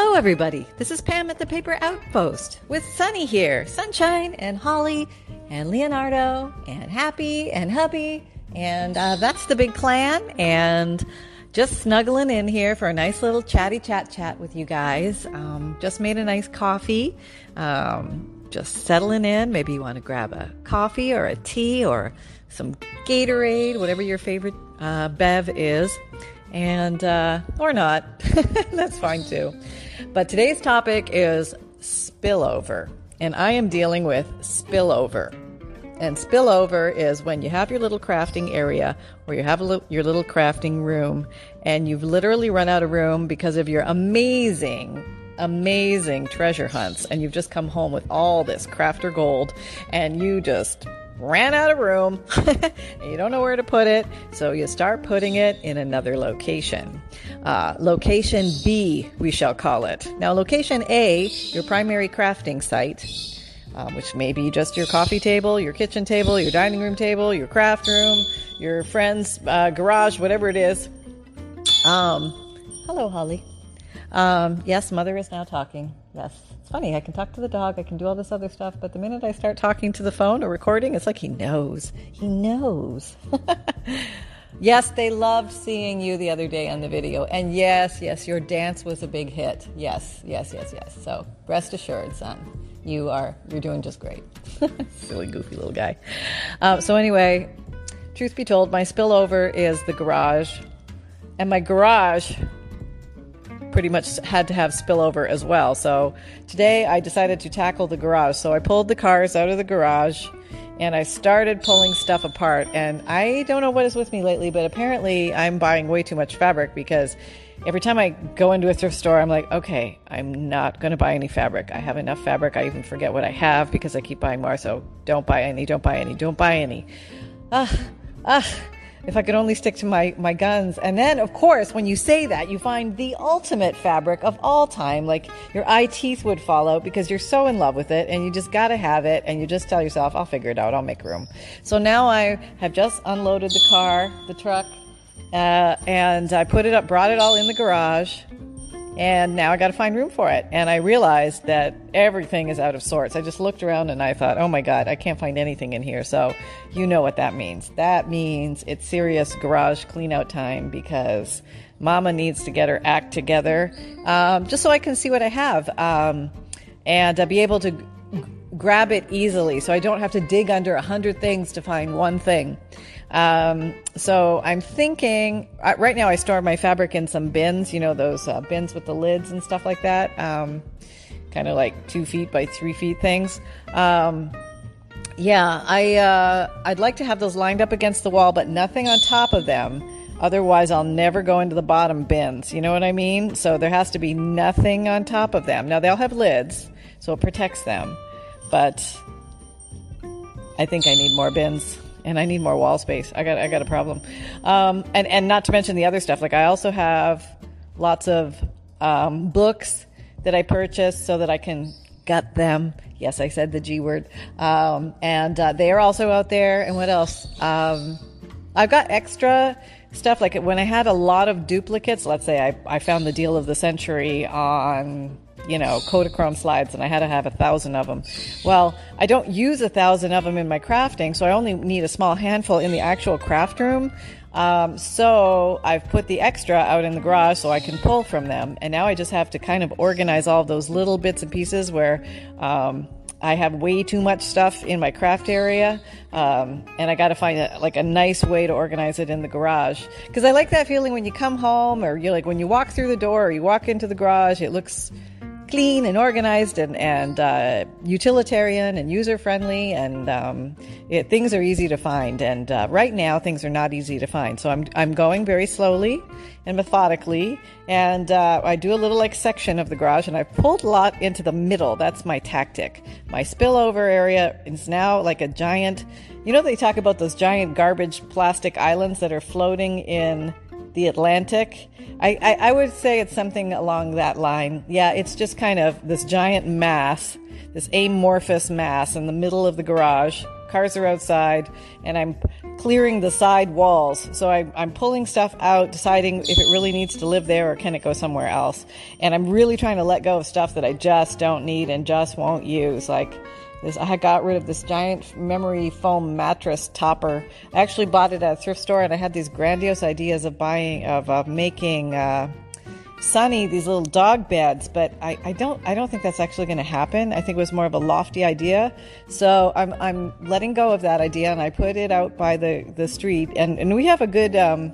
Hello, everybody. This is Pam at the Paper Outpost with Sunny here, Sunshine and Holly and Leonardo and Happy and Hubby. And uh, that's the big clan. And just snuggling in here for a nice little chatty chat chat with you guys. Um, just made a nice coffee. Um, just settling in. Maybe you want to grab a coffee or a tea or some Gatorade, whatever your favorite uh, bev is and uh, or not. That's fine too. But today's topic is spillover, and I am dealing with spillover. And spillover is when you have your little crafting area or you have li- your little crafting room and you've literally run out of room because of your amazing, amazing treasure hunts. And you've just come home with all this crafter gold and you just ran out of room you don't know where to put it, so you start putting it in another location. Uh, location B, we shall call it. Now, location A, your primary crafting site, um, which may be just your coffee table, your kitchen table, your dining room table, your craft room, your friend's uh, garage, whatever it is. Um, hello, Holly. Um, yes, mother is now talking. Yes. It's funny. I can talk to the dog. I can do all this other stuff. But the minute I start talking to the phone or recording, it's like he knows. He knows. yes, they loved seeing you the other day on the video. And yes, yes, your dance was a big hit. Yes, yes, yes, yes. So rest assured, son, you are, you're doing just great. Silly, goofy little guy. Um, so anyway, truth be told, my spillover is the garage. And my garage pretty much had to have spillover as well. So today I decided to tackle the garage. So I pulled the cars out of the garage and I started pulling stuff apart. And I don't know what is with me lately, but apparently I'm buying way too much fabric because every time I go into a thrift store, I'm like, okay, I'm not going to buy any fabric. I have enough fabric. I even forget what I have because I keep buying more. So don't buy any, don't buy any, don't buy any. Ah, ah if I could only stick to my, my guns. And then, of course, when you say that, you find the ultimate fabric of all time. Like your eye teeth would fall out because you're so in love with it and you just got to have it. And you just tell yourself, I'll figure it out, I'll make room. So now I have just unloaded the car, the truck, uh, and I put it up, brought it all in the garage and now I got to find room for it. And I realized that everything is out of sorts. I just looked around and I thought, oh my God, I can't find anything in here. So you know what that means. That means it's serious garage clean out time because mama needs to get her act together um, just so I can see what I have um, and uh, be able to g- grab it easily so I don't have to dig under a hundred things to find one thing. Um, so I'm thinking uh, right now I store my fabric in some bins, you know, those uh, bins with the lids and stuff like that. Um, kind of like two feet by three feet things. Um, yeah, I, uh, I'd like to have those lined up against the wall, but nothing on top of them. Otherwise, I'll never go into the bottom bins. You know what I mean? So there has to be nothing on top of them. Now they'll have lids, so it protects them. But I think I need more bins and I need more wall space. I got I got a problem. Um, and and not to mention the other stuff. Like I also have lots of um, books that I purchased so that I can gut them. Yes, I said the G word. Um, and uh, they are also out there. And what else? Um, I've got extra stuff. Like when I had a lot of duplicates, let's say I, I found the deal of the century on you know, Kodachrome slides and I had to have a thousand of them. Well, I don't use a thousand of them in my crafting, so I only need a small handful in the actual craft room. Um, so I've put the extra out in the garage so I can pull from them. And now I just have to kind of organize all of those little bits and pieces where, um, I have way too much stuff in my craft area, um, and I got to find a, like a nice way to organize it in the garage. Because I like that feeling when you come home, or you like when you walk through the door, or you walk into the garage, it looks clean and organized and, and uh, utilitarian and user friendly, and um, it, things are easy to find. And uh, right now, things are not easy to find. So I'm, I'm going very slowly and methodically, and uh, I do a little like section of the garage, and I've pulled a lot into the middle. That's my tactic. My spillover area is now like a giant. You know, they talk about those giant garbage plastic islands that are floating in the Atlantic. I, I, I, would say it's something along that line. Yeah, it's just kind of this giant mass, this amorphous mass in the middle of the garage. cars are outside, and I'm clearing the side walls. So I, I'm pulling stuff out, deciding if it really needs to live there or can it go somewhere else. And I'm really trying to let go of stuff that I just don't need and just won't use. Like this, I got rid of this giant memory foam mattress topper. I actually bought it at a thrift store, and I had these grandiose ideas of buying, of uh, making. Uh, Sunny these little dog beds, but I, I don't I don't think that's actually going to happen. I think it was more of a lofty idea. So I'm I'm letting go of that idea, and I put it out by the the street, and and we have a good. Um,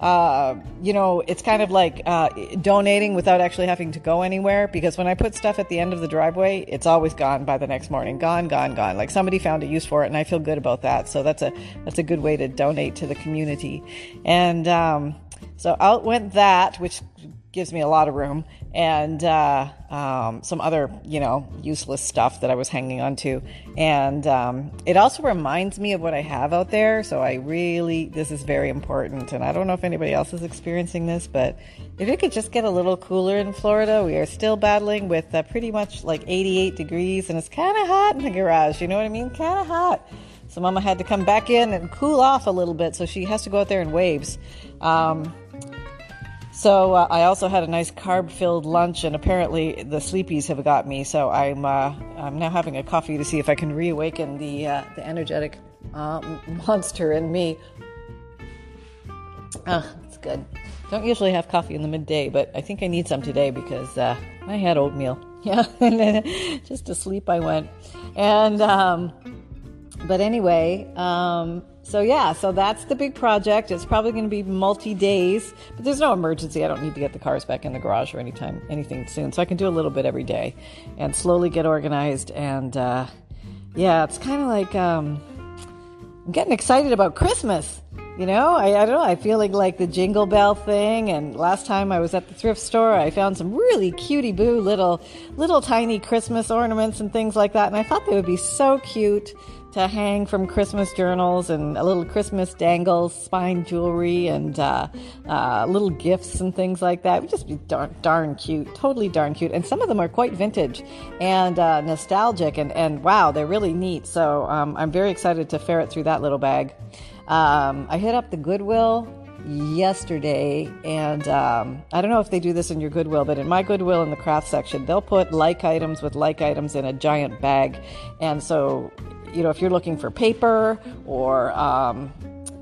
uh, you know, it's kind of like uh, donating without actually having to go anywhere because when I put stuff at the end of the driveway, it's always gone by the next morning. Gone, gone, gone. Like somebody found a use for it, and I feel good about that. So that's a that's a good way to donate to the community. And um, so out went that, which gives me a lot of room, and uh, um, some other, you know, useless stuff that I was hanging on to. And um, it also reminds me of what I have out there. So I really, this is very important. And I don't know if anybody else is experiencing this, but if it could just get a little cooler in Florida, we are still battling with uh, pretty much like 88 degrees, and it's kind of hot in the garage. You know what I mean? Kind of hot. So Mama had to come back in and cool off a little bit. So she has to go out there in waves. Um, so uh, I also had a nice carb-filled lunch, and apparently the sleepies have got me. So I'm uh, I'm now having a coffee to see if I can reawaken the uh, the energetic uh, monster in me. Ah, it's good. Don't usually have coffee in the midday, but I think I need some today because uh, I had oatmeal. Yeah, just to sleep I went, and um, but anyway, um, so yeah, so that's the big project. It's probably going to be multi days, but there's no emergency. I don't need to get the cars back in the garage or anytime anything soon, so I can do a little bit every day and slowly get organized. And uh, yeah, it's kind of like um, I'm getting excited about Christmas. You know, I, I don't know. I feel like like the jingle bell thing. And last time I was at the thrift store, I found some really cutie boo little little tiny Christmas ornaments and things like that. And I thought they would be so cute to hang from Christmas journals and a little Christmas dangles, spine jewelry, and uh, uh, little gifts and things like that. It would just be darn, darn cute, totally darn cute. And some of them are quite vintage and uh, nostalgic, and, and wow, they're really neat. So um, I'm very excited to ferret through that little bag. Um, I hit up the Goodwill yesterday, and um, I don't know if they do this in your Goodwill, but in my Goodwill in the craft section, they'll put like items with like items in a giant bag. And so you know, if you're looking for paper or, um,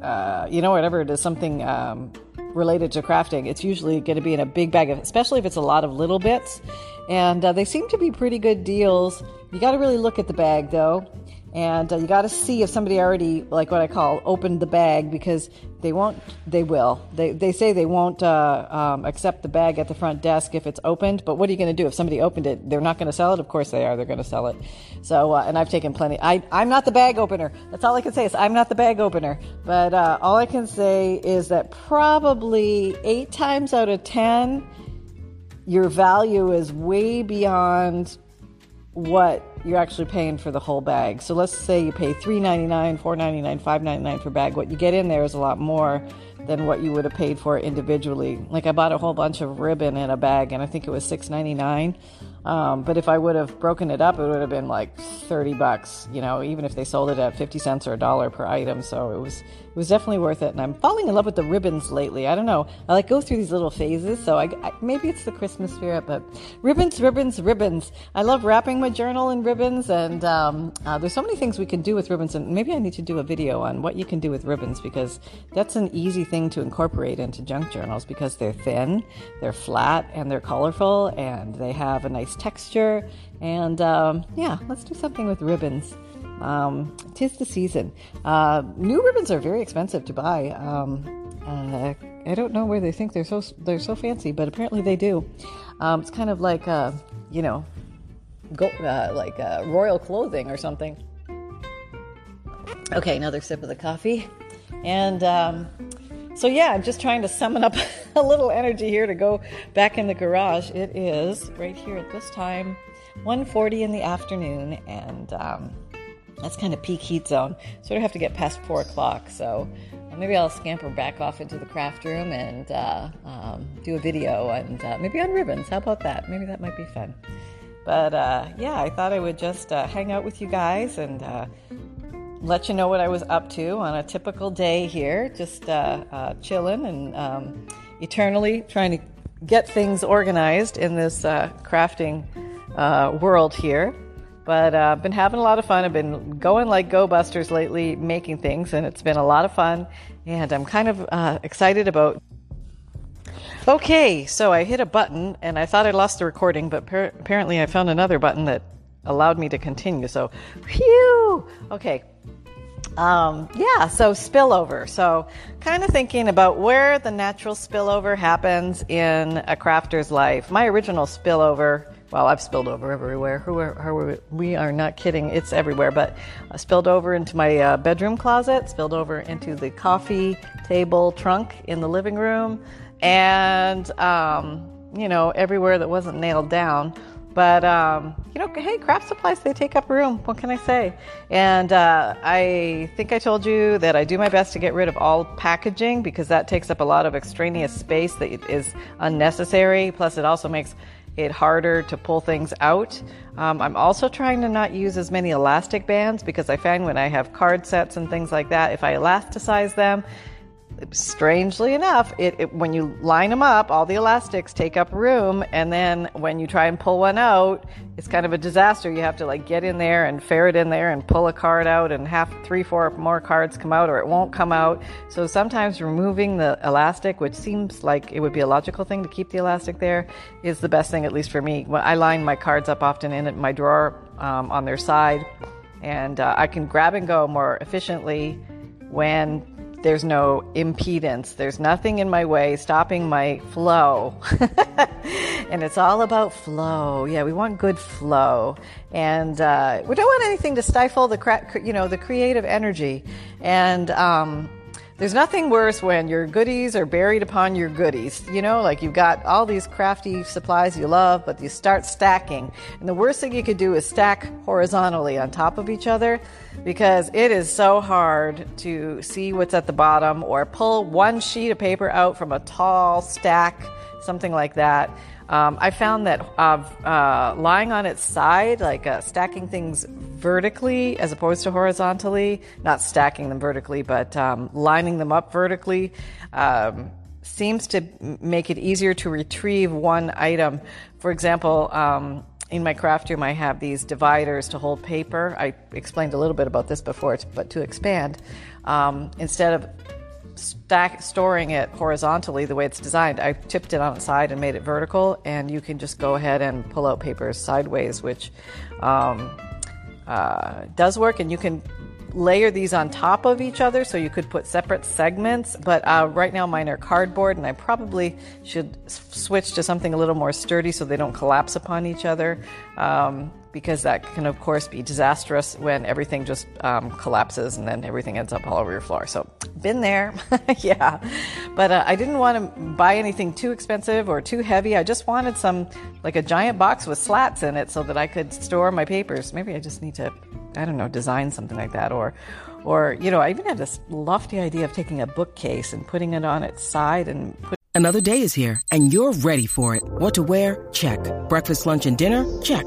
uh, you know, whatever it is, something um, related to crafting, it's usually going to be in a big bag, of, especially if it's a lot of little bits. And uh, they seem to be pretty good deals. You got to really look at the bag, though and uh, you got to see if somebody already like what i call opened the bag because they won't they will. They, they say they won't uh, um, accept the bag at the front desk if it's opened but what are you going to do? If somebody opened it they're not going to sell it? Of course they are they're going to sell it. So uh, and i've taken plenty I, i'm not the bag opener. That's all i can say is i'm not the bag opener. But uh, all i can say is that probably eight times out of ten your value is way beyond what you're actually paying for the whole bag. So let's say you pay $3.99, $4.99, $5.99 per bag. What you get in there is a lot more than what you would have paid for individually. Like I bought a whole bunch of ribbon in a bag, and I think it was $6.99. Um, but if I would have broken it up, it would have been like 30 bucks, you know, even if they sold it at 50 cents or a dollar per item. So it was it was definitely worth it. And I'm falling in love with the ribbons lately. I don't know. I like go through these little phases. So I, I maybe it's the Christmas spirit, but ribbons, ribbons, ribbons. I love wrapping my journal in ribbons. And um, uh, there's so many things we can do with ribbons. And maybe I need to do a video on what you can do with ribbons because that's an easy thing to incorporate into junk journals because they're thin, they're flat, and they're colorful, and they have a nice texture. And um, yeah, let's do something with ribbons. Um, tis the season. Uh, new ribbons are very expensive to buy. Um, uh, I don't know where they think they're so they're so fancy, but apparently they do. Um, it's kind of like uh, you know, go, uh, like uh, royal clothing or something. Okay, another sip of the coffee, and um, so yeah, I'm just trying to summon up a little energy here to go back in the garage. It is right here at this time, 1:40 in the afternoon, and um, that's kind of peak heat zone. Sort of have to get past four o'clock, so maybe I'll scamper back off into the craft room and uh, um, do a video and uh, maybe on ribbons. How about that? Maybe that might be fun. But uh, yeah, I thought I would just uh, hang out with you guys and uh, let you know what I was up to on a typical day here, just uh, uh, chilling and um, eternally trying to get things organized in this uh, crafting uh, world here. But uh, I've been having a lot of fun. I've been going like go busters lately, making things, and it's been a lot of fun. And I'm kind of uh, excited about. Okay, so I hit a button and I thought I lost the recording, but par- apparently I found another button that allowed me to continue. So, phew! Okay. Um, yeah, so spillover. So, kind of thinking about where the natural spillover happens in a crafter's life. My original spillover well, I've spilled over everywhere. Who are, who are, we are not kidding. It's everywhere. But I spilled over into my uh, bedroom closet, spilled over into the coffee table trunk in the living room, and, um, you know, everywhere that wasn't nailed down. But, um, you know, hey, craft supplies, they take up room. What can I say? And uh, I think I told you that I do my best to get rid of all packaging because that takes up a lot of extraneous space that is unnecessary. Plus, it also makes it harder to pull things out. Um, I'm also trying to not use as many elastic bands because I find when I have card sets and things like that, if I elasticize them, strangely enough, it, it, when you line them up, all the elastics take up room, and then when you try and pull one out, it's kind of a disaster. You have to like get in there and ferret in there and pull a card out, and have three, four more cards come out, or it won't come out. So sometimes removing the elastic, which seems like it would be a logical thing to keep the elastic there, is the best thing, at least for me. I line my cards up often in my drawer um, on their side, and uh, I can grab and go more efficiently when there's no impedance. There's nothing in my way stopping my flow. and it's all about flow. Yeah, we want good flow. And uh, we don't want anything to stifle the, cra- you know, the creative energy. And um, there's nothing worse when your goodies are buried upon your goodies. You know, like you've got all these crafty supplies you love, but you start stacking. And the worst thing you could do is stack horizontally on top of each other because it is so hard to see what's at the bottom or pull one sheet of paper out from a tall stack, something like that. Um, I found that uh, uh, lying on its side, like uh, stacking things vertically as opposed to horizontally, not stacking them vertically, but um, lining them up vertically, um, seems to make it easier to retrieve one item. For example, um, in my craft room, I have these dividers to hold paper. I explained a little bit about this before, but to expand, um, instead of stack storing it horizontally the way it's designed. I tipped it on its side and made it vertical, and you can just go ahead and pull out papers sideways, which um, uh, does work. And you can layer these on top of each other, so you could put separate segments. But uh, right now, mine are cardboard, and I probably should switch to something a little more sturdy so they don't collapse upon each other. Um, because that can, of course, be disastrous when everything just um, collapses and then everything ends up all over your floor. So, been there, yeah. But uh, I didn't want to buy anything too expensive or too heavy. I just wanted some, like a giant box with slats in it so that I could store my papers. Maybe I just need to, I don't know, design something like that. Or, or you know, I even had this lofty idea of taking a bookcase and putting it on its side and put- Another day is here and you're ready for it. What to wear? Check. Breakfast, lunch, and dinner? Check.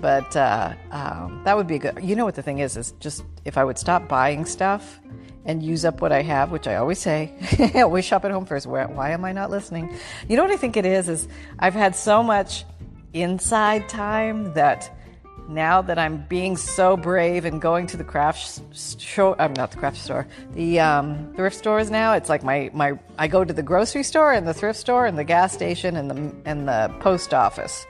but uh, um, that would be good. You know what the thing is? Is just if I would stop buying stuff and use up what I have, which I always say, always shop at home first. Why, am I not listening? You know what I think it is? Is I've had so much inside time that now that I'm being so brave and going to the craft store, I'm not the craft store, the um, thrift stores now. It's like my, my I go to the grocery store and the thrift store and the gas station and the and the post office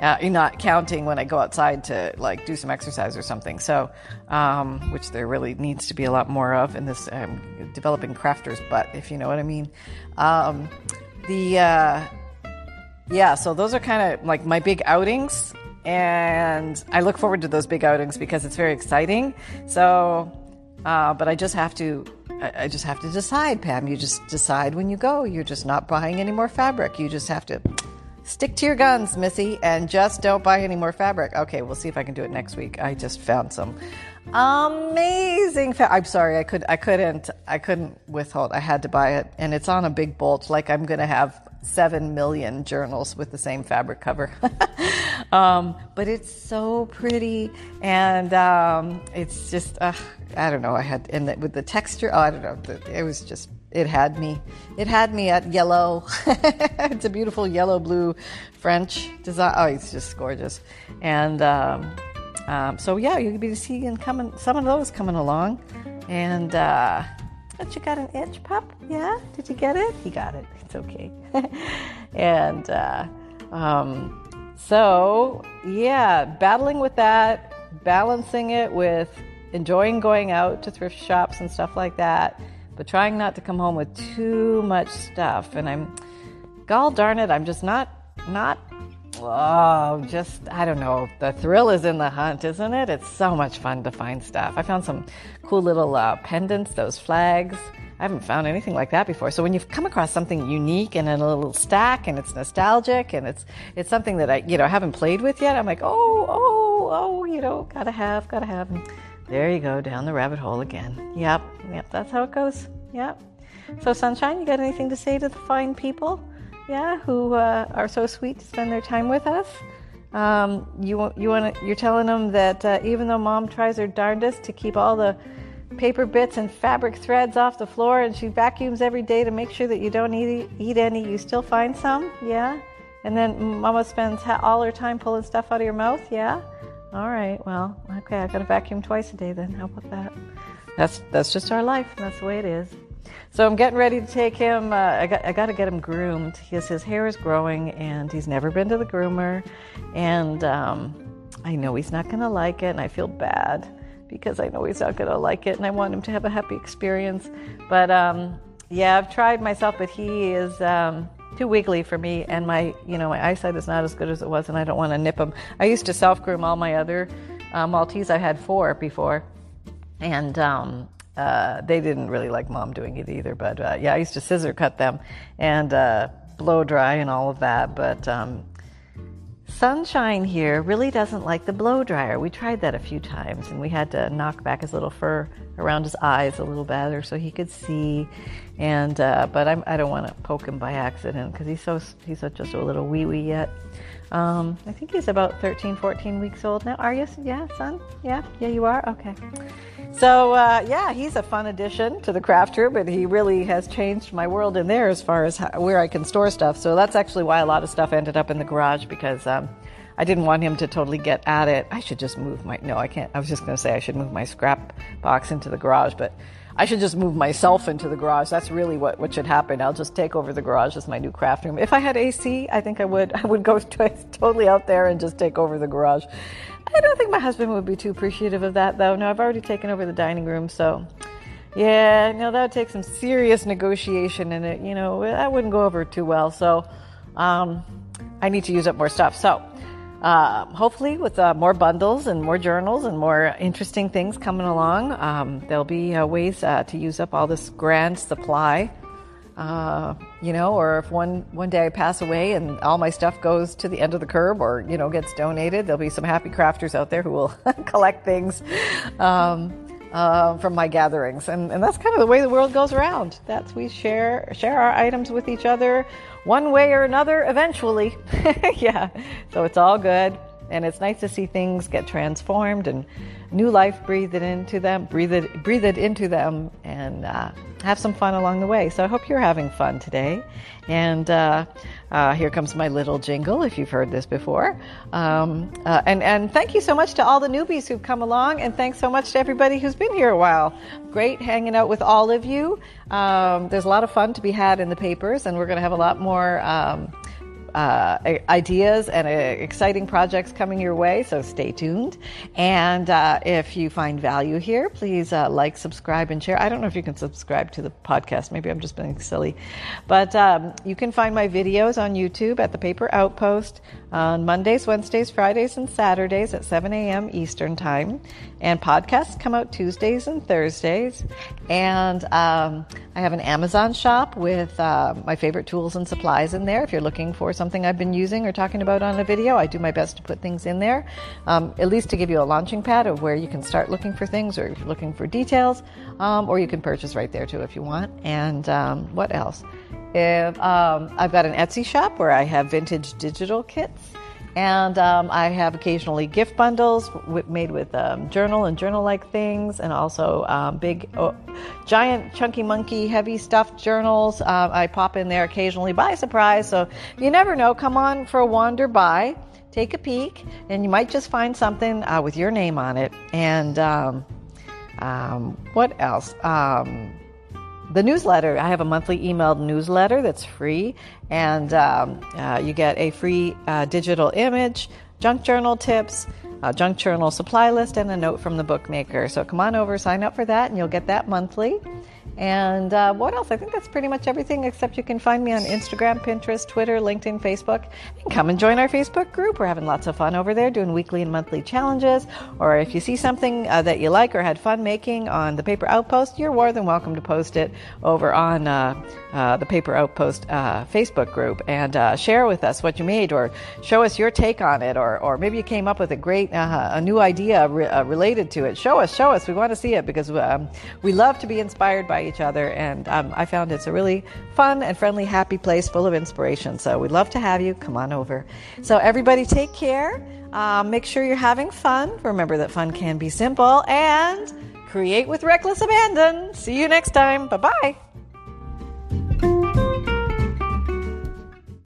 uh, not counting when I go outside to like do some exercise or something. So, um, which there really needs to be a lot more of in this um, developing crafter's butt, if you know what I mean. Um, the uh, yeah, so those are kind of like my big outings, and I look forward to those big outings because it's very exciting. So Uh, but I just have to, I just have to decide, Pam. You just decide when you go. You're just not buying any more fabric. You just have to stick to your guns, Missy, and just don't buy any more fabric. Okay, we'll see if I can do it next week. I just found some amazing. Fa- I'm sorry, I could, I couldn't, I couldn't withhold. I had to buy it, and it's on a big bolt. Like I'm going to have seven million journals with the same fabric cover. um, but it's so pretty, and um, it's just, uh, I don't know. I had, and the, with the texture, oh, I don't know. It was just it had me. It had me at yellow. It's a beautiful yellow blue french design. Oh it's just gorgeous. And um, um, so yeah you'll be seeing coming some of those coming along. And uh, but you got an itch pup? Yeah? Did you get it? He got it. It's okay. And uh, um, so yeah battling with that balancing it with enjoying going out to thrift shops and stuff like that but trying not to come home with too much stuff. And I'm, gall darn it, I'm just not, not, oh, just, I don't know. The thrill is in the hunt, isn't it? It's so much fun to find stuff. I found some cool little uh, pendants, those flags. I haven't found anything like that before. So when you've come across something unique and in a little stack and it's nostalgic and it's it's something that I you know haven't played with yet, I'm like, oh, oh, oh, you know, gotta have, gotta have. And there you go, down the rabbit hole again. Yep, yep, that's how it goes. Yep. So, Sunshine, you got anything to say to the fine people? Yeah, who uh, are so sweet to spend their time with us. Um, you you want you're telling them that uh, even though Mom tries her darndest to keep all the paper bits and fabric threads off the floor, and she vacuums every day to make sure that you don't eat eat any, you still find some. Yeah. And then Mama spends all her time pulling stuff out of your mouth. Yeah. All right. Well, okay. I've got to vacuum twice a day then. How about that? That's that's just our life. That's the way it is. So I'm getting ready to take him. Uh, I got I got to get him groomed. His his hair is growing, and he's never been to the groomer, and um, I know he's not going to like it, and I feel bad because I know he's not going to like it, and I want him to have a happy experience. But um, yeah, I've tried myself, but he is. Um, too wiggly for me, and my you know my eyesight is not as good as it was, and I don't want to nip them. I used to self groom all my other uh, Maltese. I had four before, and um, uh, they didn't really like mom doing it either. But uh, yeah, I used to scissor cut them and uh, blow dry and all of that. But um, Sunshine here really doesn't like the blow dryer. We tried that a few times, and we had to knock back his little fur around his eyes a little better so he could see. And uh, but I'm, I do not want to poke him by accident because he's so he's just a little wee wee yet. Um, I think he's about 13, 14 weeks old now. Are you? Yeah, son? Yeah, yeah, you are? Okay. So, uh, yeah, he's a fun addition to the craft room, and he really has changed my world in there as far as how, where I can store stuff. So, that's actually why a lot of stuff ended up in the garage because um, I didn't want him to totally get at it. I should just move my, no, I can't. I was just going to say I should move my scrap box into the garage, but I should just move myself into the garage. That's really what, what should happen. I'll just take over the garage as my new craft room. If I had AC, I think I would. I would go totally out there and just take over the garage. I don't think my husband would be too appreciative of that, though. No, I've already taken over the dining room, so yeah, no, that would take some serious negotiation, and it, you know, that wouldn't go over too well. So um, I need to use up more stuff. So uh, hopefully, with uh, more bundles and more journals and more interesting things coming along, um, there'll be uh, ways uh, to use up all this grand supply. Uh, you know, or if one one day I pass away and all my stuff goes to the end of the curb, or you know, gets donated, there'll be some happy crafters out there who will collect things. Um, uh, from my gatherings, and, and that's kind of the way the world goes around. That's we share share our items with each other, one way or another eventually. yeah, so it's all good. And it's nice to see things get transformed and new life breathed into them, breathe it, breathe it into them, and uh, have some fun along the way. So I hope you're having fun today. And uh, uh, here comes my little jingle, if you've heard this before. Um, uh, and, and thank you so much to all the newbies who've come along, and thanks so much to everybody who's been here a while. Great hanging out with all of you. Um, there's a lot of fun to be had in the papers, and we're going to have a lot more. Um, uh, ideas and uh, exciting projects coming your way, so stay tuned. And uh, if you find value here, please uh, like, subscribe, and share. I don't know if you can subscribe to the podcast. Maybe I'm just being silly. But um, you can find my videos on YouTube at the Paper Outpost. On Mondays, Wednesdays, Fridays, and Saturdays at 7 a.m. Eastern Time. And podcasts come out Tuesdays and Thursdays. And um, I have an Amazon shop with uh, my favorite tools and supplies in there. If you're looking for something I've been using or talking about on a video, I do my best to put things in there, um, at least to give you a launching pad of where you can start looking for things or if you're looking for details, um, or you can purchase right there too if you want. And um, what else? If, um, I've got an Etsy shop where I have vintage digital kits. And um, I have occasionally gift bundles w- made with um, journal and journal like things, and also um, big, oh, giant, chunky monkey, heavy stuffed journals. Uh, I pop in there occasionally by surprise. So you never know. Come on for a wander by, take a peek, and you might just find something uh, with your name on it. And um, um, what else? The newsletter. I have a monthly emailed newsletter that's free, and um, uh, you get a free uh, digital image, junk journal tips, a junk journal supply list, and a note from the bookmaker. So come on over, sign up for that, and you'll get that monthly. And uh, what else? I think that's pretty much everything, except you can find me on Instagram, Pinterest, Twitter, LinkedIn, Facebook. And come and join our Facebook group. We're having lots of fun over there doing weekly and monthly challenges. Or if you see something uh, that you like or had fun making on the Paper Outpost, you're more than welcome to post it over on uh, uh the Paper Outpost uh, Facebook group and uh, share with us what you made or show us your take on it. Or, or maybe you came up with a great, a new idea re- related to it. Show us, show us. We want to see it because um, we love to be inspired by each other. And um, I found it's a really fun and friendly, happy place full of inspiration. So we'd love to have you. Come on over. So, everybody, take care. Um, make sure you're having fun. Remember that fun can be simple and create with reckless abandon. See you next time. Bye bye.